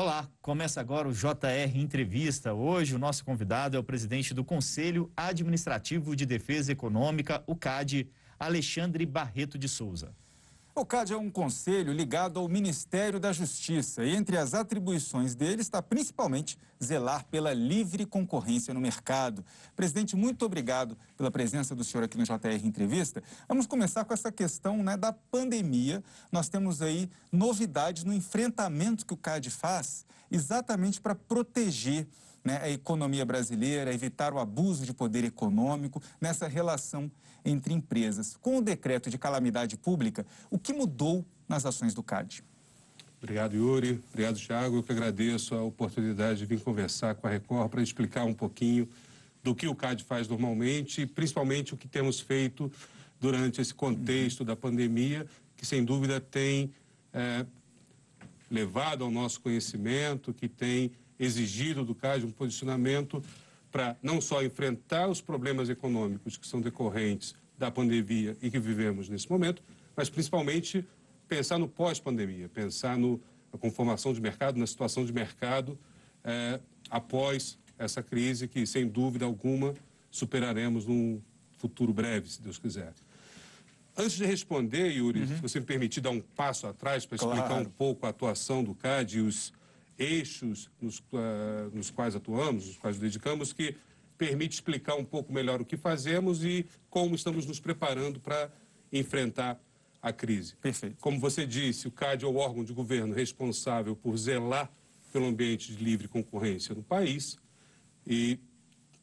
Olá, começa agora o JR Entrevista. Hoje o nosso convidado é o presidente do Conselho Administrativo de Defesa Econômica, o CAD, Alexandre Barreto de Souza. O CAD é um conselho ligado ao Ministério da Justiça e entre as atribuições dele está principalmente zelar pela livre concorrência no mercado. Presidente, muito obrigado pela presença do senhor aqui no JR Entrevista. Vamos começar com essa questão né, da pandemia. Nós temos aí novidades no enfrentamento que o CAD faz exatamente para proteger né, a economia brasileira, evitar o abuso de poder econômico nessa relação entre empresas. Com o decreto de calamidade pública, o que mudou nas ações do CAD? Obrigado, Yuri. Obrigado, Thiago. Eu que agradeço a oportunidade de vir conversar com a Record para explicar um pouquinho do que o CAD faz normalmente e principalmente o que temos feito durante esse contexto da pandemia, que sem dúvida tem é, levado ao nosso conhecimento, que tem exigido do CAD um posicionamento para não só enfrentar os problemas econômicos que são decorrentes da pandemia e que vivemos nesse momento, mas principalmente pensar no pós-pandemia, pensar no, na conformação de mercado, na situação de mercado é, após essa crise que, sem dúvida alguma, superaremos num futuro breve, se Deus quiser. Antes de responder, Yuri, uhum. se você me permitir dar um passo atrás para explicar claro. um pouco a atuação do CAD e os eixos nos, uh, nos quais atuamos, nos quais dedicamos, que permite explicar um pouco melhor o que fazemos e como estamos nos preparando para enfrentar a crise. Perfeito. Como você disse, o CAD é o órgão de governo responsável por zelar pelo ambiente de livre concorrência no país e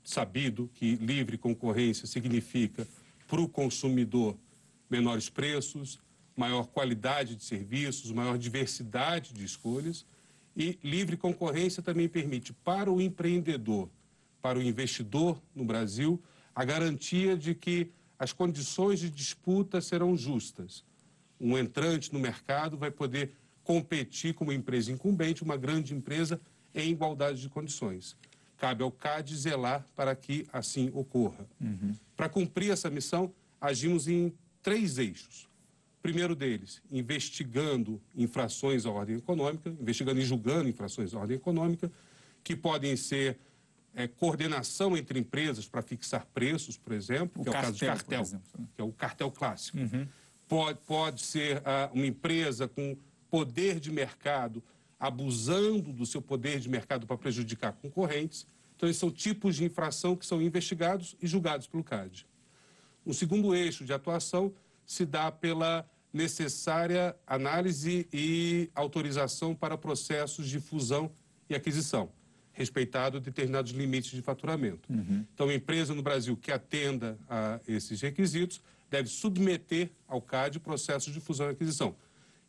sabido que livre concorrência significa para o consumidor menores preços, maior qualidade de serviços, maior diversidade de escolhas e livre concorrência também permite para o empreendedor, para o investidor no Brasil, a garantia de que as condições de disputa serão justas. Um entrante no mercado vai poder competir como empresa incumbente, uma grande empresa, em igualdade de condições. Cabe ao CAD zelar para que assim ocorra. Uhum. Para cumprir essa missão, agimos em três eixos. Primeiro deles, investigando infrações à ordem econômica, investigando e julgando infrações à ordem econômica, que podem ser é, coordenação entre empresas para fixar preços, por exemplo, o que cartel, é o caso de cartel, exemplo, né? que é o cartel clássico. Uhum. Pode, pode ser uh, uma empresa com poder de mercado abusando do seu poder de mercado para prejudicar concorrentes. Então, esses são tipos de infração que são investigados e julgados pelo CAD. Um segundo eixo de atuação se dá pela necessária análise e autorização para processos de fusão e aquisição, respeitado determinados limites de faturamento. Uhum. Então, a empresa no Brasil que atenda a esses requisitos deve submeter ao CAD processos de fusão e aquisição.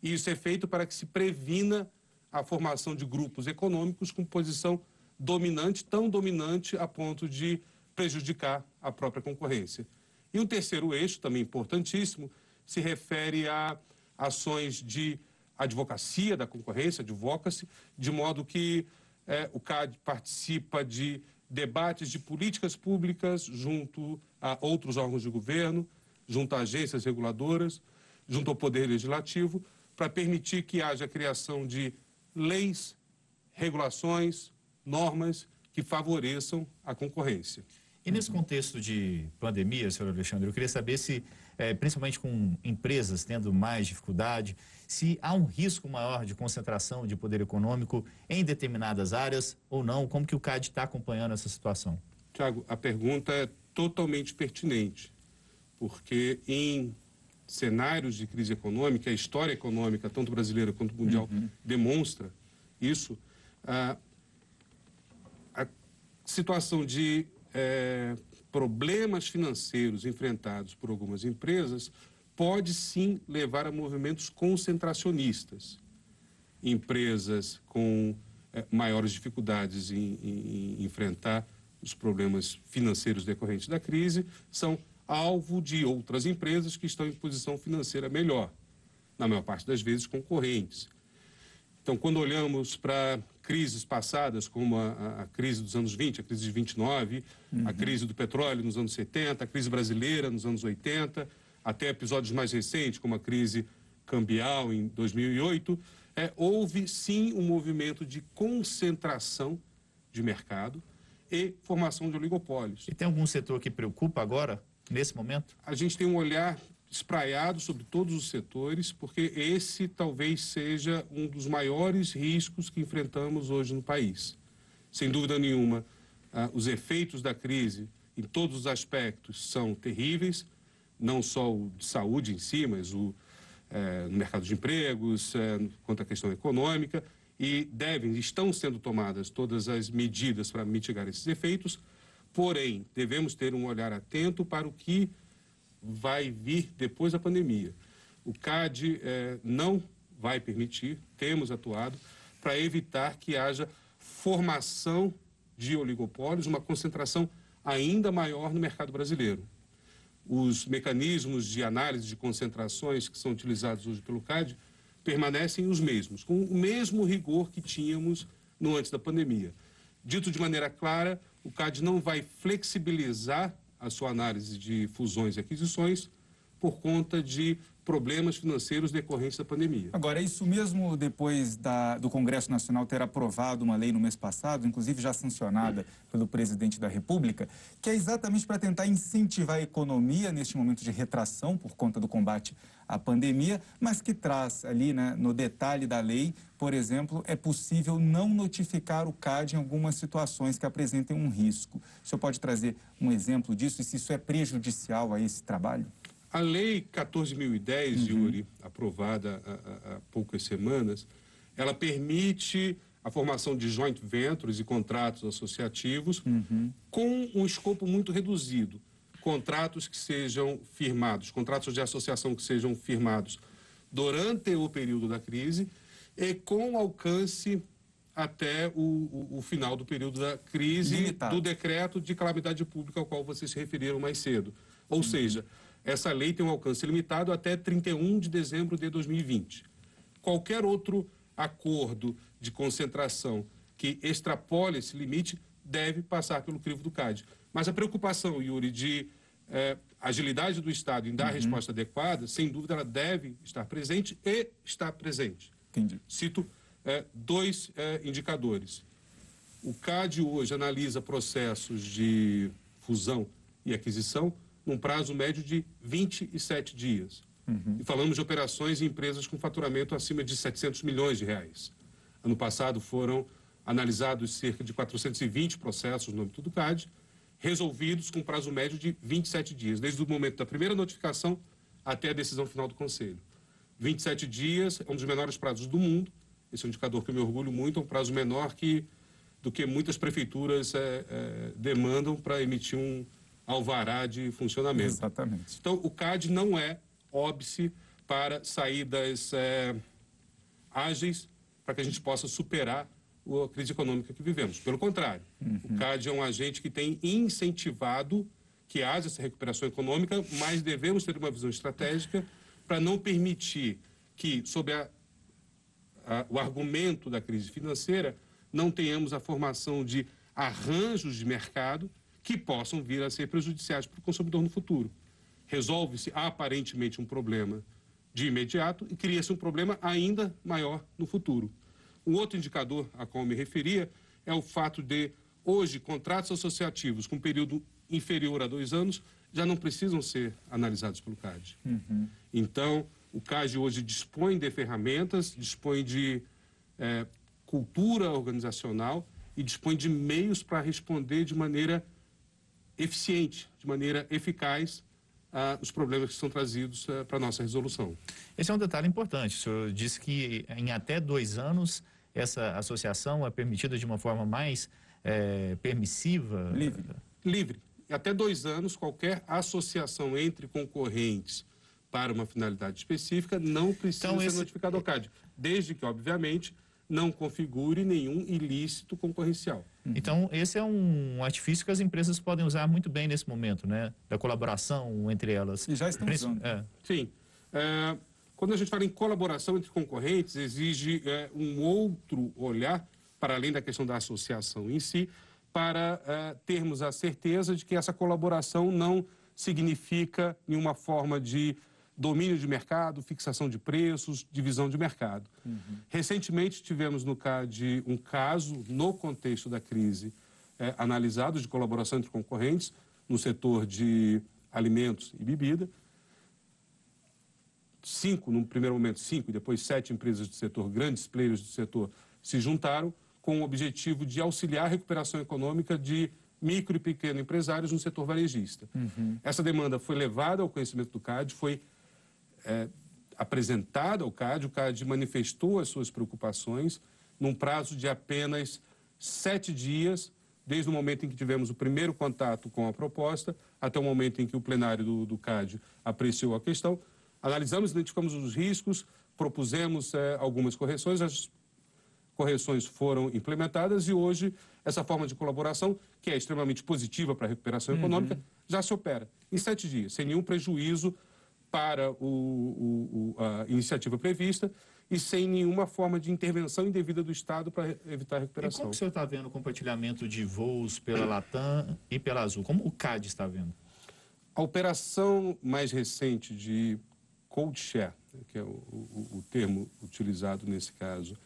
E isso é feito para que se previna a formação de grupos econômicos com posição dominante, tão dominante a ponto de prejudicar a própria concorrência. E um terceiro eixo, também importantíssimo, se refere a ações de advocacia da concorrência, advocacy, de modo que é, o CAD participa de debates de políticas públicas junto a outros órgãos de governo, junto a agências reguladoras, junto ao Poder Legislativo, para permitir que haja a criação de leis, regulações, normas que favoreçam a concorrência. E nesse contexto de pandemia, senhor Alexandre, eu queria saber se, é, principalmente com empresas tendo mais dificuldade, se há um risco maior de concentração de poder econômico em determinadas áreas ou não, como que o CAD está acompanhando essa situação? Tiago, a pergunta é totalmente pertinente, porque em cenários de crise econômica, a história econômica, tanto brasileira quanto mundial, uhum. demonstra isso, a, a situação de é, problemas financeiros enfrentados por algumas empresas pode sim levar a movimentos concentracionistas. Empresas com é, maiores dificuldades em, em, em enfrentar os problemas financeiros decorrentes da crise são alvo de outras empresas que estão em posição financeira melhor, na maior parte das vezes concorrentes. Então, quando olhamos para crises passadas, como a, a, crise dos anos 20, a crise de 29, uhum. a crise do petróleo nos anos 70, a crise brasileira nos anos 80, até episódios mais recentes, como a crise cambial em 2008, é, houve sim um movimento de concentração de mercado e formação de oligopólios. E tem algum setor que preocupa agora, nesse momento? A gente tem um olhar espraiado sobre todos os setores, porque esse talvez seja um dos maiores riscos que enfrentamos hoje no país. Sem dúvida nenhuma, ah, os efeitos da crise, em todos os aspectos, são terríveis, não só o de saúde em si, mas o é, no mercado de empregos, é, quanto à questão econômica, e devem, estão sendo tomadas todas as medidas para mitigar esses efeitos, porém, devemos ter um olhar atento para o que vai vir depois da pandemia. O CAD é, não vai permitir, temos atuado, para evitar que haja formação de oligopólios, uma concentração ainda maior no mercado brasileiro. Os mecanismos de análise de concentrações que são utilizados hoje pelo CAD permanecem os mesmos, com o mesmo rigor que tínhamos no antes da pandemia. Dito de maneira clara, o CAD não vai flexibilizar a sua análise de fusões e aquisições por conta de problemas financeiros decorrentes da pandemia. Agora, isso mesmo depois da, do Congresso Nacional ter aprovado uma lei no mês passado, inclusive já sancionada pelo presidente da República, que é exatamente para tentar incentivar a economia neste momento de retração por conta do combate à pandemia, mas que traz ali né, no detalhe da lei, por exemplo, é possível não notificar o CAD em algumas situações que apresentem um risco. O senhor pode trazer um exemplo disso e se isso é prejudicial a esse trabalho? A Lei 14.010, uhum. Yuri, aprovada há, há, poucas semanas, ela permite a formação de joint ventures e contratos associativos uhum. com um escopo muito reduzido. Contratos que sejam firmados, contratos de associação que sejam firmados durante o período da crise e com alcance até o, o, o final do período da crise Limitado. do decreto de calamidade pública ao qual vocês se referiram mais cedo. Ou uhum. seja, essa lei tem um alcance limitado até 31 de dezembro de 2020. Qualquer outro acordo de concentração que extrapole esse limite deve passar pelo crivo do CAD. Mas a preocupação, Yuri, de eh, agilidade do Estado em dar uhum. a resposta adequada, sem dúvida, ela deve estar presente e está presente. Entendi. Cito eh, dois eh, indicadores. O CAD hoje analisa processos de fusão e aquisição num prazo médio de 27 dias. Uhum. E falamos de operações em empresas com faturamento acima de 700 milhões de reais. Ano passado foram analisados cerca de 420 processos no âmbito do CAD, resolvidos com prazo médio de 27 dias, desde o momento da primeira notificação até a decisão final do Conselho. 27 dias é um dos menores prazos do mundo, esse é um indicador que eu me orgulho muito, é um prazo menor que, do que muitas prefeituras é, é, demandam para emitir um, alvará de funcionamento. Exatamente. Então, o CAD não é óbice para saídas é, ágeis para que a gente possa superar a crise econômica que vivemos. Pelo contrário, uhum. o CAD é um agente que tem incentivado que haja essa recuperação econômica, mas devemos ter uma visão estratégica para não permitir que, sob a, a, o argumento da crise financeira, não tenhamos a formação de arranjos de mercado que possam vir a ser prejudiciais para o consumidor no futuro. Resolve-se aparentemente um problema de imediato e cria-se um problema ainda maior no futuro. Um outro indicador a qual eu me referia é o fato de, hoje, contratos associativos com período inferior a dois anos já não precisam ser analisados pelo CAD. Uhum. Então, o CAD hoje dispõe de ferramentas, dispõe de é, cultura organizacional e dispõe de meios para responder de maneira eficiente, de maneira eficaz, uh, os problemas que são trazidos uh, para a nossa resolução. Esse é um detalhe importante. O senhor disse que em até dois anos essa associação é permitida de uma forma mais é, permissiva? Livre. Livre. Até dois anos, qualquer associação entre concorrentes para uma finalidade específica não precisa então, ser esse... notificado ao CAD, desde que, obviamente, não configure nenhum ilícito concorrencial. Uhum. Então, esse é um artifício que as empresas podem usar muito bem nesse momento, né? Da colaboração entre elas. E já estão usando. É. Sim. É, quando a gente fala em colaboração entre concorrentes, exige é, um outro olhar, para além da questão da associação em si, para é, termos a certeza de que essa colaboração não significa nenhuma forma de domínio de mercado, fixação de preços, divisão de mercado. Uhum. Recentemente tivemos no CAD um caso, no contexto da crise, é, analisado de colaboração entre concorrentes no setor de alimentos e bebida. Cinco, no primeiro momento, cinco, e depois sete empresas do setor, grandes players do setor, se juntaram com o objetivo de auxiliar a recuperação econômica de micro e pequeno empresários no setor varejista. Uhum. Essa demanda foi levada ao conhecimento do CAD, foi é, apresentada ao CAD, o CAD manifestou as suas preocupações num prazo de apenas sete dias, desde o momento em que tivemos o primeiro contato com a proposta até o momento em que o plenário do, do CAD apreciou a questão. Analisamos, identificamos os riscos, propusemos é, algumas correções, as correções foram implementadas e hoje essa forma de colaboração, que é extremamente positiva para a recuperação uhum. econômica, já se opera em sete dias, sem nenhum prejuízo para o, o, a iniciativa prevista e sem nenhuma forma de intervenção indevida do Estado para evitar a recuperação. E como o senhor está vendo o compartilhamento de voos pela Latam e pela Azul? Como o CAD está vendo? A operação mais recente de cold share, que é o, o, o termo utilizado nesse caso,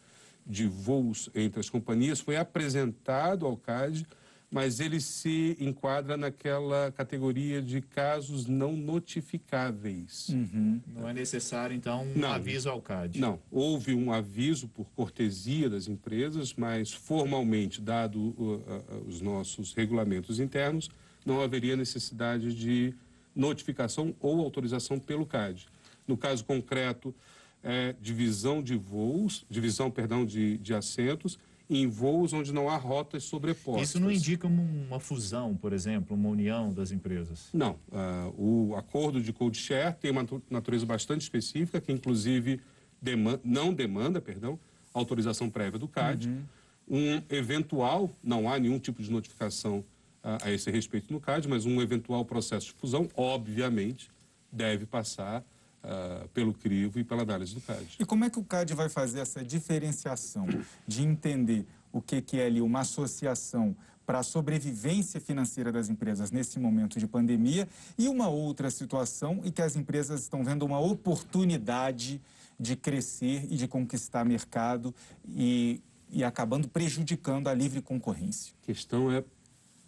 de voos entre as companhias, foi apresentado ao CAD mas ele se enquadra naquela categoria de casos não notificáveis. Uhum. Não é necessário, então, um não, aviso ao CAD? Não. Houve um aviso por cortesia das empresas, mas formalmente, dado uh, uh, os nossos regulamentos internos, não haveria necessidade de notificação ou autorização pelo CAD. No caso concreto, é, divisão de voos, divisão, perdão, de, de assentos, em voos onde não há rotas sobrepostas. Isso não indica uma fusão, por exemplo, uma união das empresas? Não. Uh, o acordo de code share tem uma natureza bastante específica, que inclusive demanda, não demanda, perdão, autorização prévia do CAD. Uhum. Um eventual, não há nenhum tipo de notificação uh, a esse respeito no CAD, mas um eventual processo de fusão, obviamente, deve passar Uh, pelo crivo e pela análise do CAD. E como é que o CAD vai fazer essa diferenciação de entender o que, que é ali uma associação para a sobrevivência financeira das empresas nesse momento de pandemia e uma outra situação em que as empresas estão vendo uma oportunidade de crescer e de conquistar mercado e, e acabando prejudicando a livre concorrência? A questão é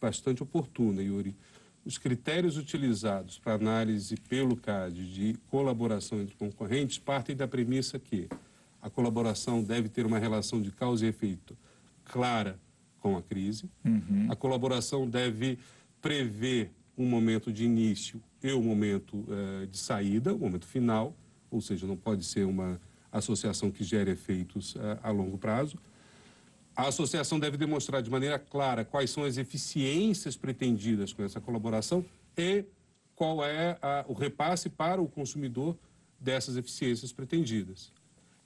bastante oportuna, Yuri. Os critérios utilizados para análise pelo CAD de colaboração entre concorrentes partem da premissa que a colaboração deve ter uma relação de causa e efeito clara com a crise, uhum. a colaboração deve prever um momento de início e um momento uh, de saída, o um momento final, ou seja, não pode ser uma associação que gere efeitos uh, a longo prazo. A associação deve demonstrar de maneira clara quais são as eficiências pretendidas com essa colaboração e qual é a, o repasse para o consumidor dessas eficiências pretendidas.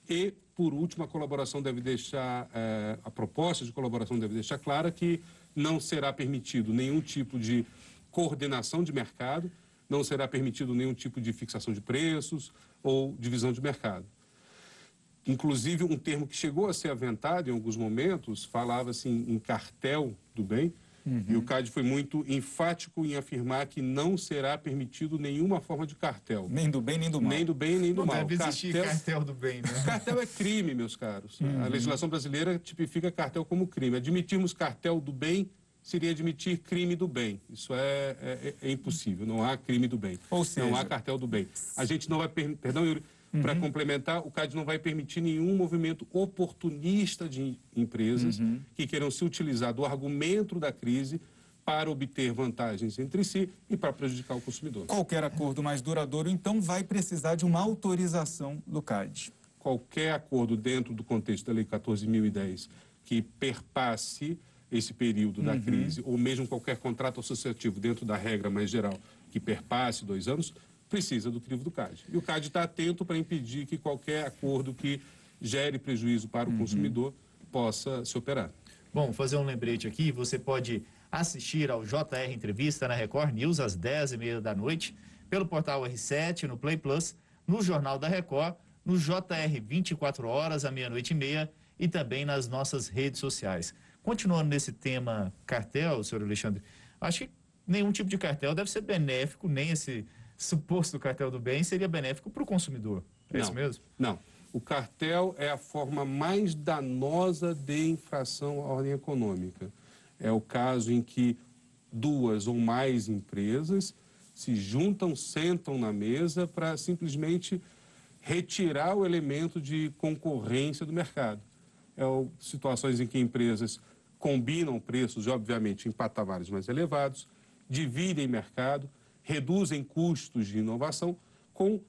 E, por último, a colaboração deve deixar, é, a proposta de colaboração deve deixar clara que não será permitido nenhum tipo de coordenação de mercado, não será permitido nenhum tipo de fixação de preços ou divisão de mercado. Inclusive, um termo que chegou a ser aventado em alguns momentos falava assim em cartel do bem. Uhum. E o CAD foi muito enfático em afirmar que não será permitido nenhuma forma de cartel. Nem do bem, nem do mal. Nem do bem, nem do não mal. Deve existir cartel... cartel do bem, né? Cartel é crime, meus caros. Uhum. A legislação brasileira tipifica cartel como crime. Admitirmos cartel do bem seria admitir crime do bem. Isso é, é, é impossível. Não há crime do bem. Ou seja... Não há cartel do bem. A gente não vai... Perdão, Yuri Uhum. Para complementar, o CAD não vai permitir nenhum movimento oportunista de empresas uhum. que queiram se utilizar do argumento da crise para obter vantagens entre si e para prejudicar o consumidor. Qualquer acordo mais duradouro, então, vai precisar de uma autorização do CAD. Qualquer acordo dentro do contexto da Lei 14.010 que perpasse esse período da uhum. crise, ou mesmo qualquer contrato associativo dentro da regra mais geral que perpasse dois anos, precisa do crivo do CAD. E o CAD está atento para impedir que qualquer acordo que gere prejuízo para o uhum. consumidor possa se operar. Bom, fazer um lembrete aqui, você pode assistir ao JR Entrevista na Record News às 10h30 da noite, pelo portal R7, no Play Plus, no Jornal da Record, no JR 24 horas, à meia-noite e meia, e também nas nossas redes sociais. Continuando nesse tema cartel, senhor Alexandre, acho que nenhum tipo de cartel deve ser benéfico, nem esse suposto cartel do bem seria benéfico para o consumidor. É não, isso mesmo? Não. O cartel é a forma mais danosa de infração à ordem econômica. É o caso em que duas ou mais empresas se juntam, sentam na mesa para simplesmente retirar o elemento de concorrência do mercado. É o, situações em que empresas combinam preços, obviamente, em patamares mais elevados, dividem mercado, reduzem custos de inovação com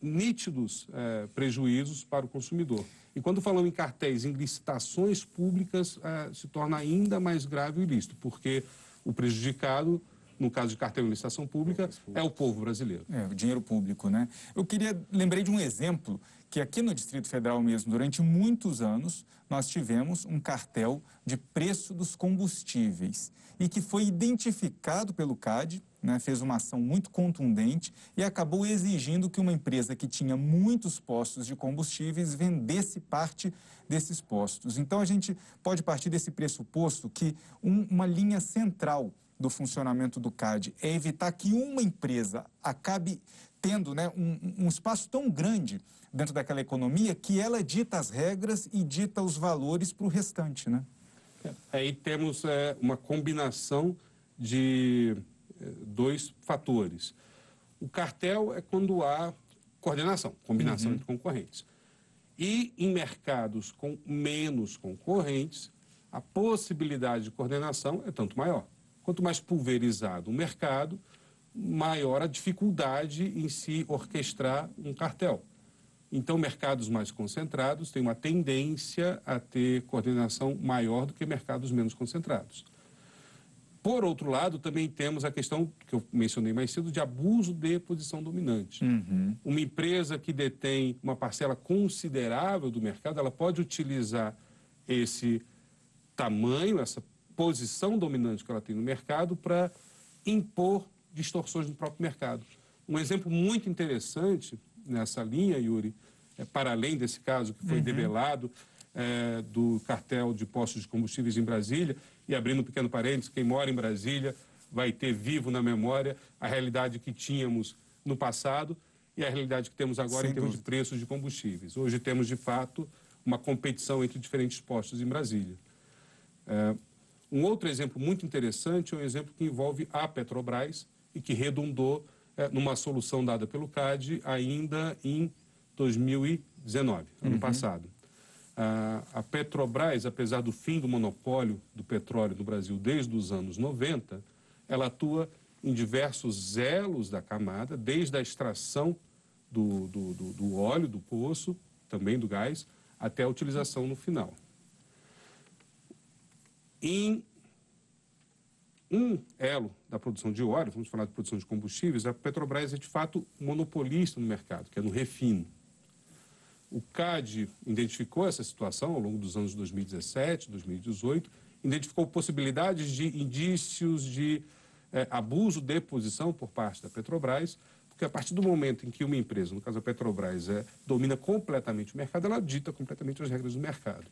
nítidos é, prejuízos para o consumidor. E quando falamos em cartéis, em licitações públicas, é, se torna ainda mais grave o ilícito, porque o prejudicado, no caso de cartel em licitação pública, é o povo brasileiro. É, o dinheiro público, né? Eu queria, lembrei de um exemplo que aqui no Distrito Federal mesmo, durante muitos anos, nós tivemos um cartel de preço dos combustíveis e que foi identificado pelo CAD, né, fez uma ação muito contundente e acabou exigindo que uma empresa que tinha muitos postos de combustíveis vendesse parte desses postos. Então a gente pode partir desse pressuposto que um, uma linha central do funcionamento do CAD é evitar que uma empresa acabe tendo né, um, um espaço tão grande dentro daquela economia que ela dita as regras e dita os valores para o restante, né? Aí temos é, uma combinação de é, dois fatores. O cartel é quando há coordenação, combinação uhum. entre concorrentes. E em mercados com menos concorrentes, a possibilidade de coordenação é tanto maior. Quanto mais pulverizado o mercado, maior a dificuldade em se orquestrar um cartel. Então, mercados mais concentrados têm uma tendência a ter coordenação maior do que mercados menos concentrados. Por outro lado, também temos a questão que eu mencionei mais cedo de abuso de posição dominante. Uhum. Uma empresa que detém uma parcela considerável do mercado, ela pode utilizar esse tamanho, essa posição dominante que ela tem no mercado para impor distorções no próprio mercado. Um exemplo muito interessante nessa linha, Yuri, é, para além desse caso que foi uhum. develado é, do cartel de postos de combustíveis em Brasília, e abrindo um pequeno parênteses, quem mora em Brasília vai ter vivo na memória a realidade que tínhamos no passado e a realidade que temos agora Sem em termos dúvida. de preços de combustíveis. Hoje temos, de fato, uma competição entre diferentes postos em Brasília. É, um outro exemplo muito interessante é um exemplo que envolve a Petrobras e que redundou é, numa solução dada pelo CAD ainda em 2019, ano uhum. passado. a Petrobras, apesar do fim do monopólio do petróleo no Brasil desde os anos 90, ela atua em diversos elos da camada, desde a extração do, do, do, do óleo do poço, também do gás, até a utilização no final. Em um elo da produção de óleo, vamos falar de produção de combustíveis, a Petrobras é de fato monopolista no mercado, que é no refino. O CAD identificou essa situação ao longo dos anos 2017, 2018, identificou possibilidades de indícios de é, abuso de posição por parte da Petrobras, porque a partir do momento em que uma empresa, no caso a Petrobras, é, domina completamente o mercado, ela dita completamente as regras do mercado.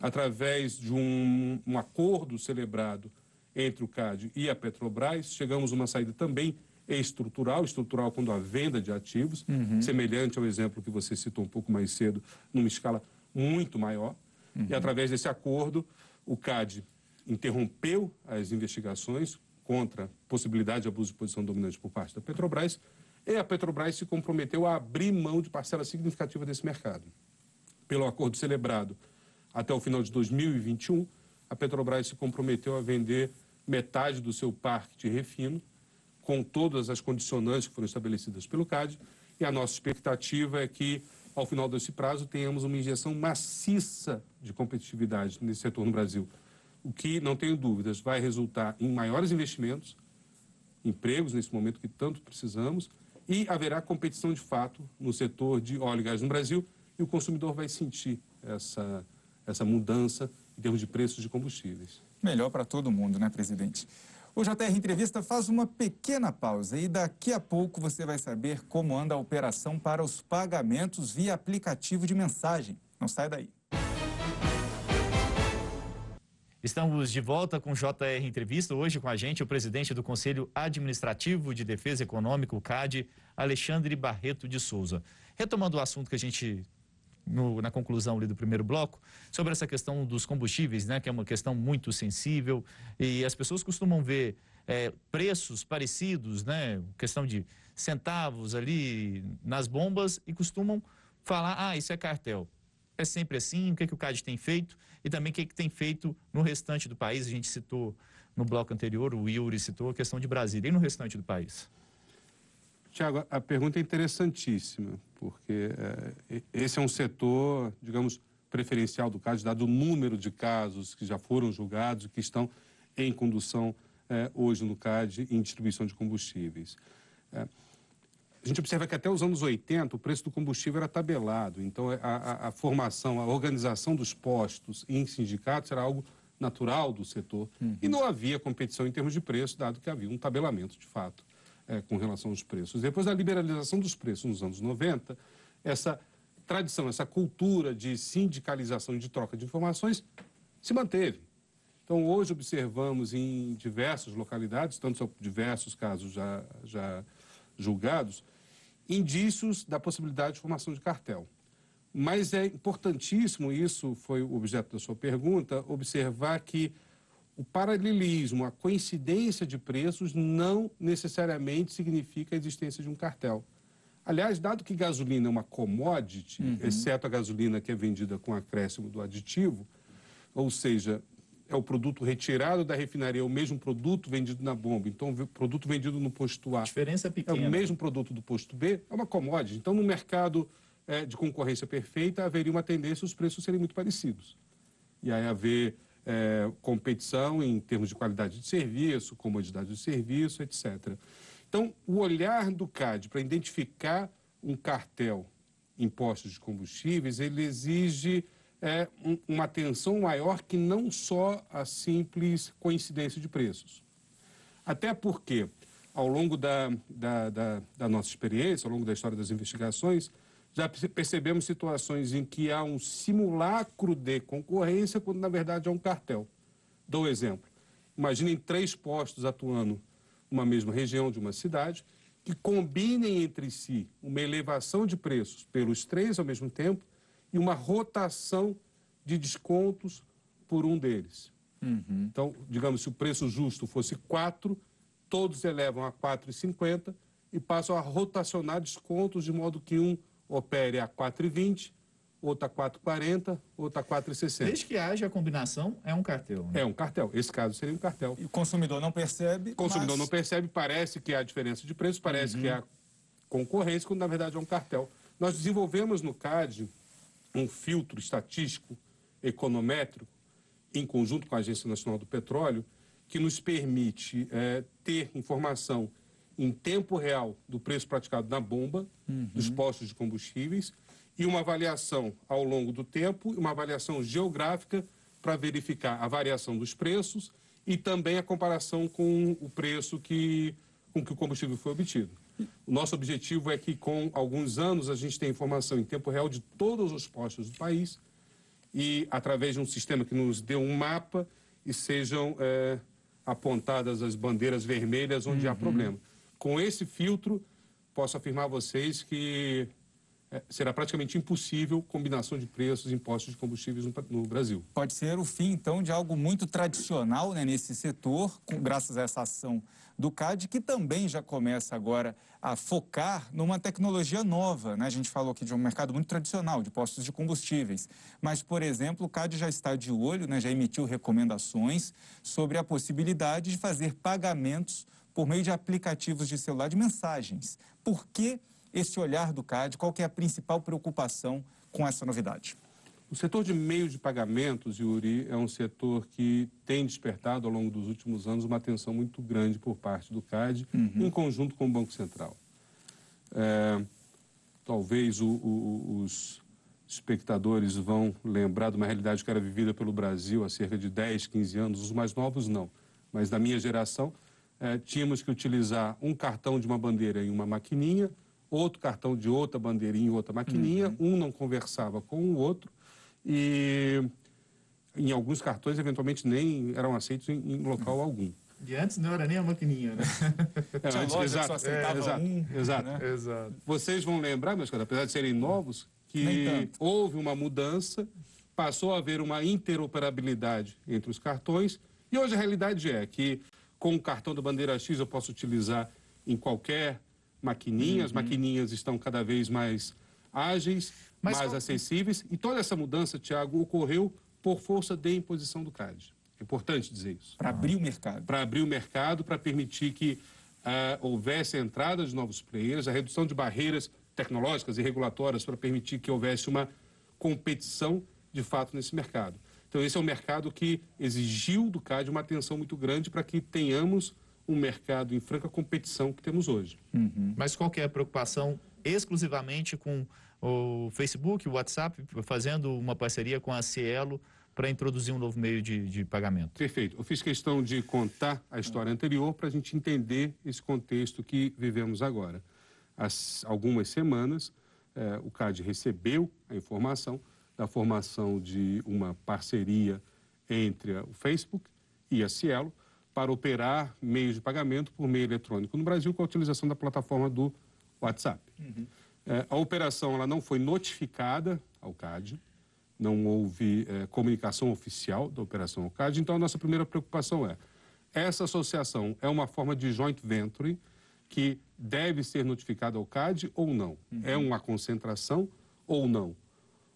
Através de um, um acordo celebrado entre o CAD e a Petrobras, chegamos a uma saída também estrutural, estrutural quando a venda de ativos, uhum. semelhante ao exemplo que você citou um pouco mais cedo, numa escala muito maior. Uhum. E através desse acordo, o CAD interrompeu as investigações contra possibilidade de abuso de posição dominante por parte da Petrobras e a Petrobras se comprometeu a abrir mão de parcela significativa desse mercado. Pelo acordo celebrado até o final de 2021, a Petrobras se comprometeu a vender metade do seu parque de refino, com todas as condicionantes que foram estabelecidas pelo CAD, e a nossa expectativa é que, ao final desse prazo, tenhamos uma injeção maciça de competitividade nesse setor no Brasil, o que, não tenho dúvidas, vai resultar em maiores investimentos, empregos nesse momento que tanto precisamos, e haverá competição de fato no setor de óleo e gás no Brasil, e o consumidor vai sentir essa, essa mudança em termos de preços de combustíveis. Melhor para todo mundo, né, presidente? O JR Entrevista faz uma pequena pausa e daqui a pouco você vai saber como anda a operação para os pagamentos via aplicativo de mensagem. Não sai daí. Estamos de volta com JR Entrevista. Hoje com a gente o presidente do Conselho Administrativo de Defesa Econômica, o CAD, Alexandre Barreto de Souza. Retomando o assunto que a gente no, na conclusão ali do primeiro bloco, sobre essa questão dos combustíveis, né, que é uma questão muito sensível e as pessoas costumam ver é, preços parecidos, né, questão de centavos ali nas bombas e costumam falar, ah, isso é cartel. É sempre assim, o que, é que o CAD tem feito? e também o que, que tem feito no restante do país. A gente citou no bloco anterior, o Yuri citou a questão de Brasília. E no restante do país? Tiago, a pergunta é interessantíssima, porque é, esse é um setor, digamos, preferencial do CAD, dado o número de casos que já foram julgados e que estão em condução é, hoje no CAD em distribuição de combustíveis. É, a gente observa que até os anos 80 o preço do combustível era tabelado, então a, a, a formação, a organização dos postos em sindicatos era algo natural do setor uhum. e não havia competição em termos de preço, dado que havia um tabelamento de fato é, com relação aos preços. Depois da liberalização dos preços nos anos 90, essa tradição, essa cultura de sindicalização e de troca de informações se manteve. Então, hoje observamos em diversas localidades, tanto são diversos casos já, já julgados, indícios da possibilidade de formação de cartel. Mas é importantíssimo, isso foi o objeto da sua pergunta, observar que o paralelismo, a coincidência de preços não necessariamente significa a existência de um cartel. Aliás, dado que gasolina é uma commodity, uhum. exceto a gasolina que é vendida com acréscimo do aditivo, ou seja, é o produto retirado da refinaria, é o mesmo produto vendido na bomba. Então, o produto vendido no posto A. A diferença é pequena. É o mesmo produto do posto B, é uma commodity. Então, no mercado é, de concorrência perfeita, haveria uma tendência os preços serem muito parecidos. E aí haver é, competição em termos de qualidade de serviço, comodidade de serviço, etc. Então, o olhar do CAD para identificar um cartel em postos de combustíveis, ele exige é, um, uma atenção maior que não só a simples coincidência de preços. Até porque, ao longo da, da, da, da nossa experiência, ao longo da história das investigações, já percebemos situações em que há um simulacro de concorrência, quando na verdade é um cartel. Dou um exemplo. Imaginem três postos atuando numa mesma região de uma cidade, que combinem entre si uma elevação de preços pelos três ao mesmo tempo e uma rotação de descontos por um deles. Uhum. Então, digamos, se o preço justo fosse 4, todos elevam a 4,50 e passam a rotacionar descontos de modo que um opere a 4,20, outro a 4,40, outro a 4,60. Desde que haja a combinação, é um cartel. Né? É um cartel. Esse caso seria um cartel. E o consumidor não percebe. O consumidor mas... não percebe, parece que há diferença de preço, parece uhum. que há concorrência, quando na verdade é um cartel. Nós desenvolvemos no CAD um filtro estatístico econométrico, em conjunto com a Agência Nacional do Petróleo, que nos permite é, ter informação em tempo real do preço praticado na bomba, uhum. dos postos de combustíveis, e uma avaliação ao longo do tempo, uma avaliação geográfica para verificar a variação dos preços e também a comparação com o preço que, com que o combustível foi obtido. O nosso objetivo é que, com alguns anos, a gente tenha informação em tempo real de todos os postos do país e, através de um sistema que nos dê um mapa, e sejam é, apontadas as bandeiras vermelhas onde uhum. há problema. Com esse filtro, posso afirmar a vocês que é, será praticamente impossível combinação de preços e impostos de combustíveis no, Brasil. Pode ser o fim, então, de algo muito tradicional né, nesse setor, com, graças a essa ação do CAD, que também já começa agora a focar numa tecnologia nova. Né? A gente falou aqui de um mercado muito tradicional, de postos de combustíveis. Mas, por exemplo, o CAD já está de olho, né, já emitiu recomendações sobre a possibilidade de fazer pagamentos por meio de aplicativos de celular de mensagens. Por que esse olhar do CAD? Qual é a principal preocupação com essa novidade? O setor de meios de pagamentos, Yuri, é um setor que tem despertado ao longo dos últimos anos uma atenção muito grande por parte do CAD, uhum. em conjunto com o Banco Central. É, talvez o, o, os espectadores vão lembrar de uma realidade que era vivida pelo Brasil há cerca de 10, 15 anos, os mais novos não, mas da minha geração, é, tínhamos que utilizar um cartão de uma bandeira em uma maquininha, outro cartão de outra bandeirinha em outra maquininha, uhum. um não conversava com o outro. E em alguns cartões, eventualmente, nem eram aceitos em, em local algum. E antes não era nem a maquininha, né? É, Tinha antes- exato, só aceitava é, exato, um, exato. né? Exato. Vocês vão lembrar, meus caros, apesar de serem novos, que houve uma mudança, passou a haver uma interoperabilidade entre os cartões, e hoje a realidade é que com o cartão da bandeira X eu posso utilizar em qualquer maquininha, as Uhum. maquininhas estão cada vez mais ágeis, Mas mais qual- acessíveis, e toda essa mudança, Tiago, ocorreu por força de imposição do CAD. É importante dizer isso Para abrir o mercado. para abrir o mercado, para permitir que ah, houvesse a entrada de novos players, a redução de barreiras tecnológicas e regulatórias para permitir que houvesse uma competição de fato nesse mercado. Então, esse é um mercado que exigiu do CAD uma atenção muito grande para que tenhamos um mercado em franca competição que temos hoje. Mas qual que é a preocupação exclusivamente com o Facebook, o WhatsApp, fazendo uma parceria com a Cielo para introduzir um novo meio de, de pagamento? Perfeito. Eu fiz questão de contar a história anterior para a gente entender esse contexto que vivemos agora. Há algumas semanas, eh, o CAD recebeu a informação da formação de uma parceria entre o Facebook e a Cielo para operar meios de pagamento por meio eletrônico no Brasil com a utilização da plataforma do WhatsApp. Eh, a operação ela não foi notificada ao CAD, não houve eh, comunicação oficial da operação ao CAD, então a nossa primeira preocupação é, essa associação é uma forma de joint venture que deve ser notificada ao CAD ou não? É uma concentração ou não?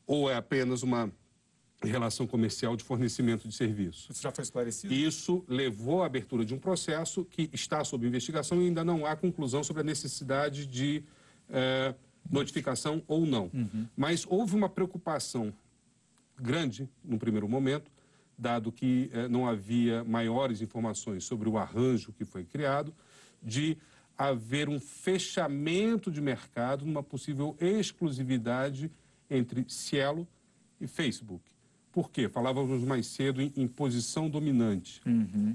Ou é apenas uma relação comercial de fornecimento de serviço? Isso já foi esclarecido? Isso levou à abertura de um processo que está sob investigação e ainda não há conclusão sobre a necessidade de eh, notificação ou não. Mas houve uma preocupação grande no primeiro momento, dado que eh, não havia maiores informações sobre o arranjo que foi criado, de haver um fechamento de mercado numa possível exclusividade entre Cielo e Facebook. Por quê? Falávamos mais cedo em, em posição dominante.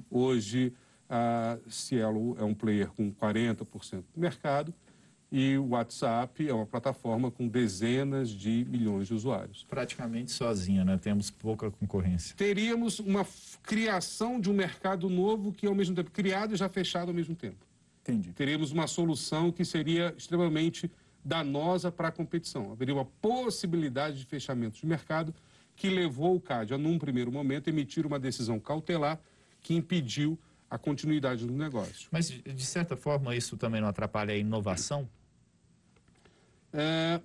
Hoje, a Cielo é um player com 40% do mercado e o WhatsApp é uma plataforma com dezenas de milhões de usuários. Praticamente sozinha, né? Temos pouca concorrência. Teríamos uma criação de um mercado novo que, ao mesmo tempo, criado e já fechado ao mesmo tempo. Entendi. Teríamos uma solução que seria extremamente danosa para a competição. Haveria uma possibilidade de fechamento de mercado que levou o CAD a, num primeiro momento, emitir uma decisão cautelar que impediu a continuidade do negócio. Mas, de certa forma, isso também não atrapalha a inovação? É,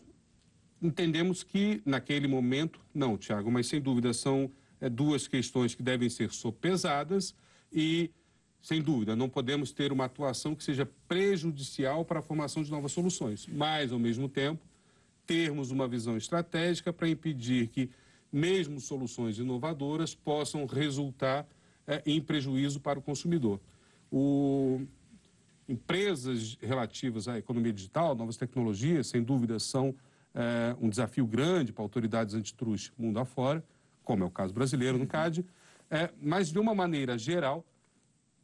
entendemos que, naquele momento, não, Tiago, mas sem dúvida são é, duas questões que devem ser sopesadas e, sem dúvida, não podemos ter uma atuação que seja prejudicial para a formação de novas soluções, mas, ao mesmo tempo, termos uma visão estratégica para impedir que, mesmo soluções inovadoras, possam resultar é, em prejuízo para o consumidor. O, empresas relativas à economia digital, novas tecnologias, sem dúvida, são eh, um desafio grande para autoridades antitruste mundo afora, como é o caso brasileiro no CAD, eh, mas, de uma maneira geral,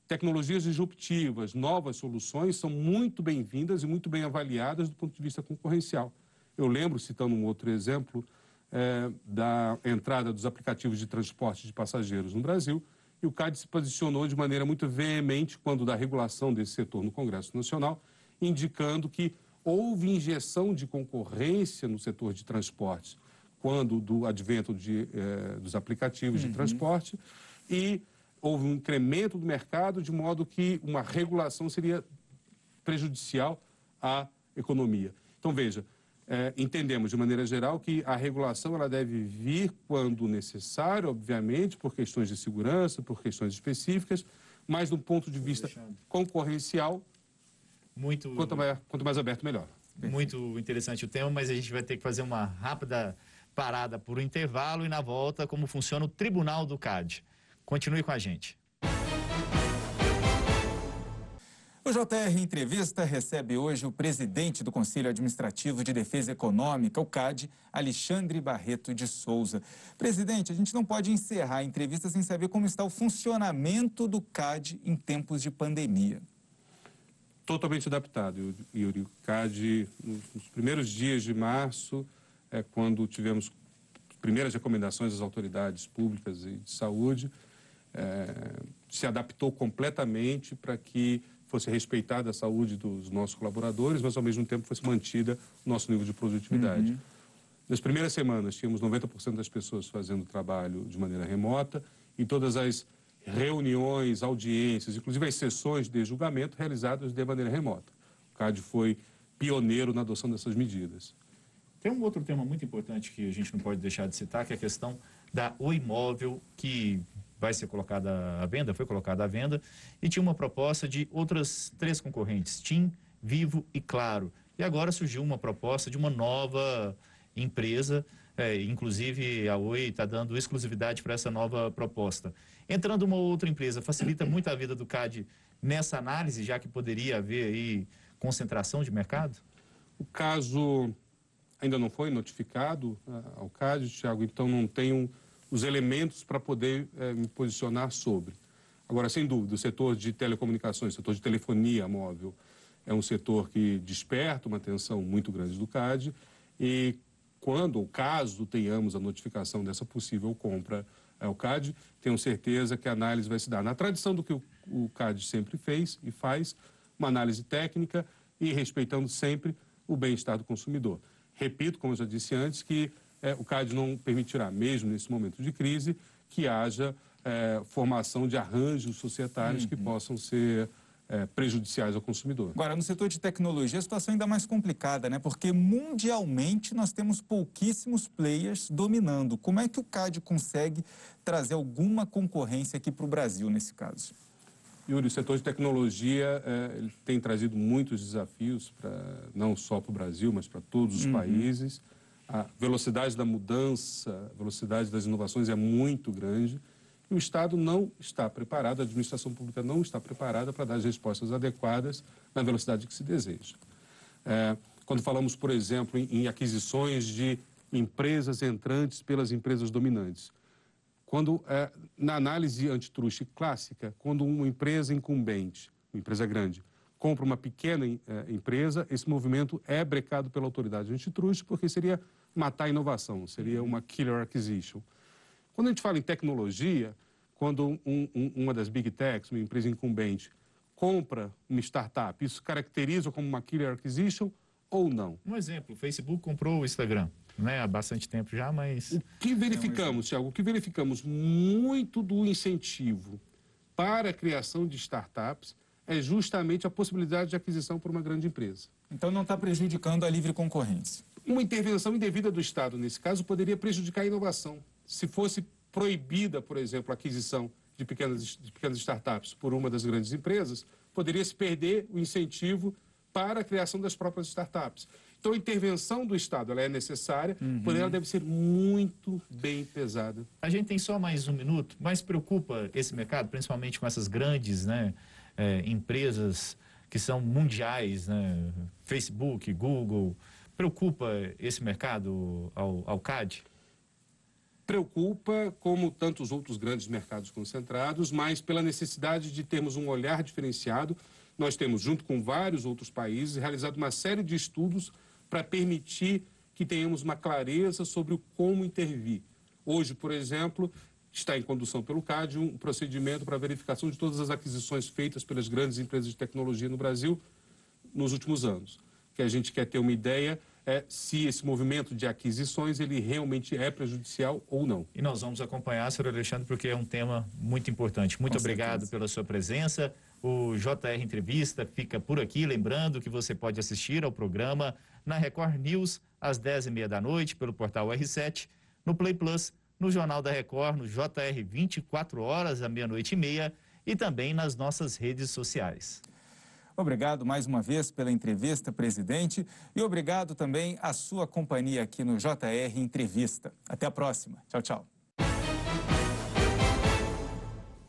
tecnologias disruptivas, novas soluções são muito bem-vindas e muito bem avaliadas do ponto de vista concorrencial. Eu lembro, citando um outro exemplo, eh, da entrada dos aplicativos de transporte de passageiros no Brasil, e o CAD se posicionou de maneira muito veemente quando da regulação desse setor no Congresso Nacional, indicando que houve injeção de concorrência no setor de transportes quando do advento de, eh, dos aplicativos de transporte e houve um incremento do mercado de modo que uma regulação seria prejudicial à economia. Então, veja, eh, entendemos de maneira geral que a regulação ela deve vir quando necessário, obviamente, por questões de segurança, por questões específicas, mas do ponto de vista concorrencial, Muito, quanto mais, quanto mais aberto, melhor. muito interessante o tema, mas a gente vai ter que fazer uma rápida parada por um intervalo e na volta como funciona o Tribunal do CAD. Continue com a gente. O JR Entrevista recebe hoje o presidente do Conselho Administrativo de Defesa Econômica, o CAD, Alexandre Barreto de Souza. Presidente, a gente não pode encerrar a entrevista sem saber como está o funcionamento do CAD em tempos de pandemia. Totalmente adaptado, Yuri. O CAD, nos primeiros dias de março, é quando tivemos primeiras recomendações das autoridades públicas e de saúde, é, se adaptou completamente para que fosse respeitada a saúde dos nossos colaboradores, mas ao mesmo tempo fosse mantida o nosso nível de produtividade. Uhum. Nas primeiras semanas, tínhamos 90% das pessoas fazendo trabalho de maneira remota e todas as reuniões, audiências, inclusive as sessões de julgamento realizadas de maneira remota. O CAD foi pioneiro na adoção dessas medidas. Tem um outro tema muito importante que a gente não pode deixar de citar, que é a questão da O Imóvel, que vai ser colocada à venda, foi colocada à venda, e tinha uma proposta de outras três concorrentes, TIM, Vivo e Claro. E agora surgiu uma proposta de uma nova empresa, é, inclusive a Oi está dando exclusividade para essa nova proposta. Entrando uma outra empresa, facilita muito a vida do CAD nessa análise, já que poderia haver aí concentração de mercado? O caso ainda não foi notificado uh, ao CAD, Tiago, então não tenho os elementos para poder uh, me posicionar sobre. Agora, sem dúvida, o setor de telecomunicações, o setor de telefonia móvel, é um setor que desperta uma atenção muito grande do CAD e quando ou caso tenhamos a notificação dessa possível compra ao CAD, tenho certeza que a análise vai se dar na tradição do que o, o CAD sempre fez e faz, uma análise técnica e respeitando sempre o bem-estar do consumidor. Repito, como eu já disse antes, que é, o CAD não permitirá, mesmo nesse momento de crise, que haja é, formação de arranjos societários uhum. que possam ser é, prejudiciais ao consumidor. Agora, no setor de tecnologia, a situação é ainda mais complicada, né? Porque mundialmente nós temos pouquíssimos players dominando. Como é que o CAD consegue trazer alguma concorrência aqui para o Brasil nesse caso? Yuri, o setor de tecnologia é, tem trazido muitos desafios, pra, não só para o Brasil, mas para todos os uhum. países. A velocidade da mudança, a velocidade das inovações é muito grande e o Estado não está preparado, a administração pública não está preparada para dar as respostas adequadas na velocidade que se deseja. É, quando falamos, por exemplo, em, em aquisições de empresas entrantes pelas empresas dominantes, quando, é, na análise antitruste clássica, quando uma empresa incumbente, uma empresa grande, compra uma pequena é, empresa, esse movimento é brecado pela autoridade antitruste, porque seria matar a inovação, seria uma killer acquisition. Quando a gente fala em tecnologia, quando um, um, uma das big techs, uma empresa incumbente, compra uma startup, isso caracteriza como uma killer acquisition ou não? Um exemplo, o Facebook comprou o Instagram né, há bastante tempo já, mas... O que verificamos, Tiago, o que verificamos muito do incentivo para a criação de startups é justamente a possibilidade de aquisição por uma grande empresa. Então não está prejudicando a livre concorrência? Uma intervenção indevida do Estado, nesse caso, poderia prejudicar a inovação. Se fosse proibida, por exemplo, a aquisição de pequenas, de pequenas startups por uma das grandes empresas, poderia se perder o incentivo para a criação das próprias startups. Então, a intervenção do Estado ela é necessária, uhum. porém ela deve ser muito bem pesada. A gente tem só mais um minuto, mas preocupa esse mercado, principalmente com essas grandes né, é, empresas que são mundiais, né, Facebook, Google. Preocupa esse mercado ao, ao CAD? Preocupa, como tantos outros grandes mercados concentrados, mas pela necessidade de termos um olhar diferenciado. Nós temos, junto com vários outros países, realizado uma série de estudos para permitir que tenhamos uma clareza sobre o como intervir. Hoje, por exemplo, está em condução pelo CAD um procedimento para verificação de todas as aquisições feitas pelas grandes empresas de tecnologia no Brasil nos últimos anos. Que a gente quer ter uma ideia é se esse movimento de aquisições ele realmente é prejudicial ou não. E nós vamos acompanhar, senhor Alexandre, porque é um tema muito importante. Muito Com obrigado certeza. pela sua presença. O JR Entrevista fica por aqui, lembrando que você pode assistir ao programa na Record News às 10h30 da noite pelo portal R7, no Play Plus, no Jornal da Record, no JR 24 horas à meia-noite e meia e também nas nossas redes sociais. Obrigado mais uma vez pela entrevista, presidente, e obrigado também à sua companhia aqui no JR Entrevista. Até a próxima. Tchau, tchau.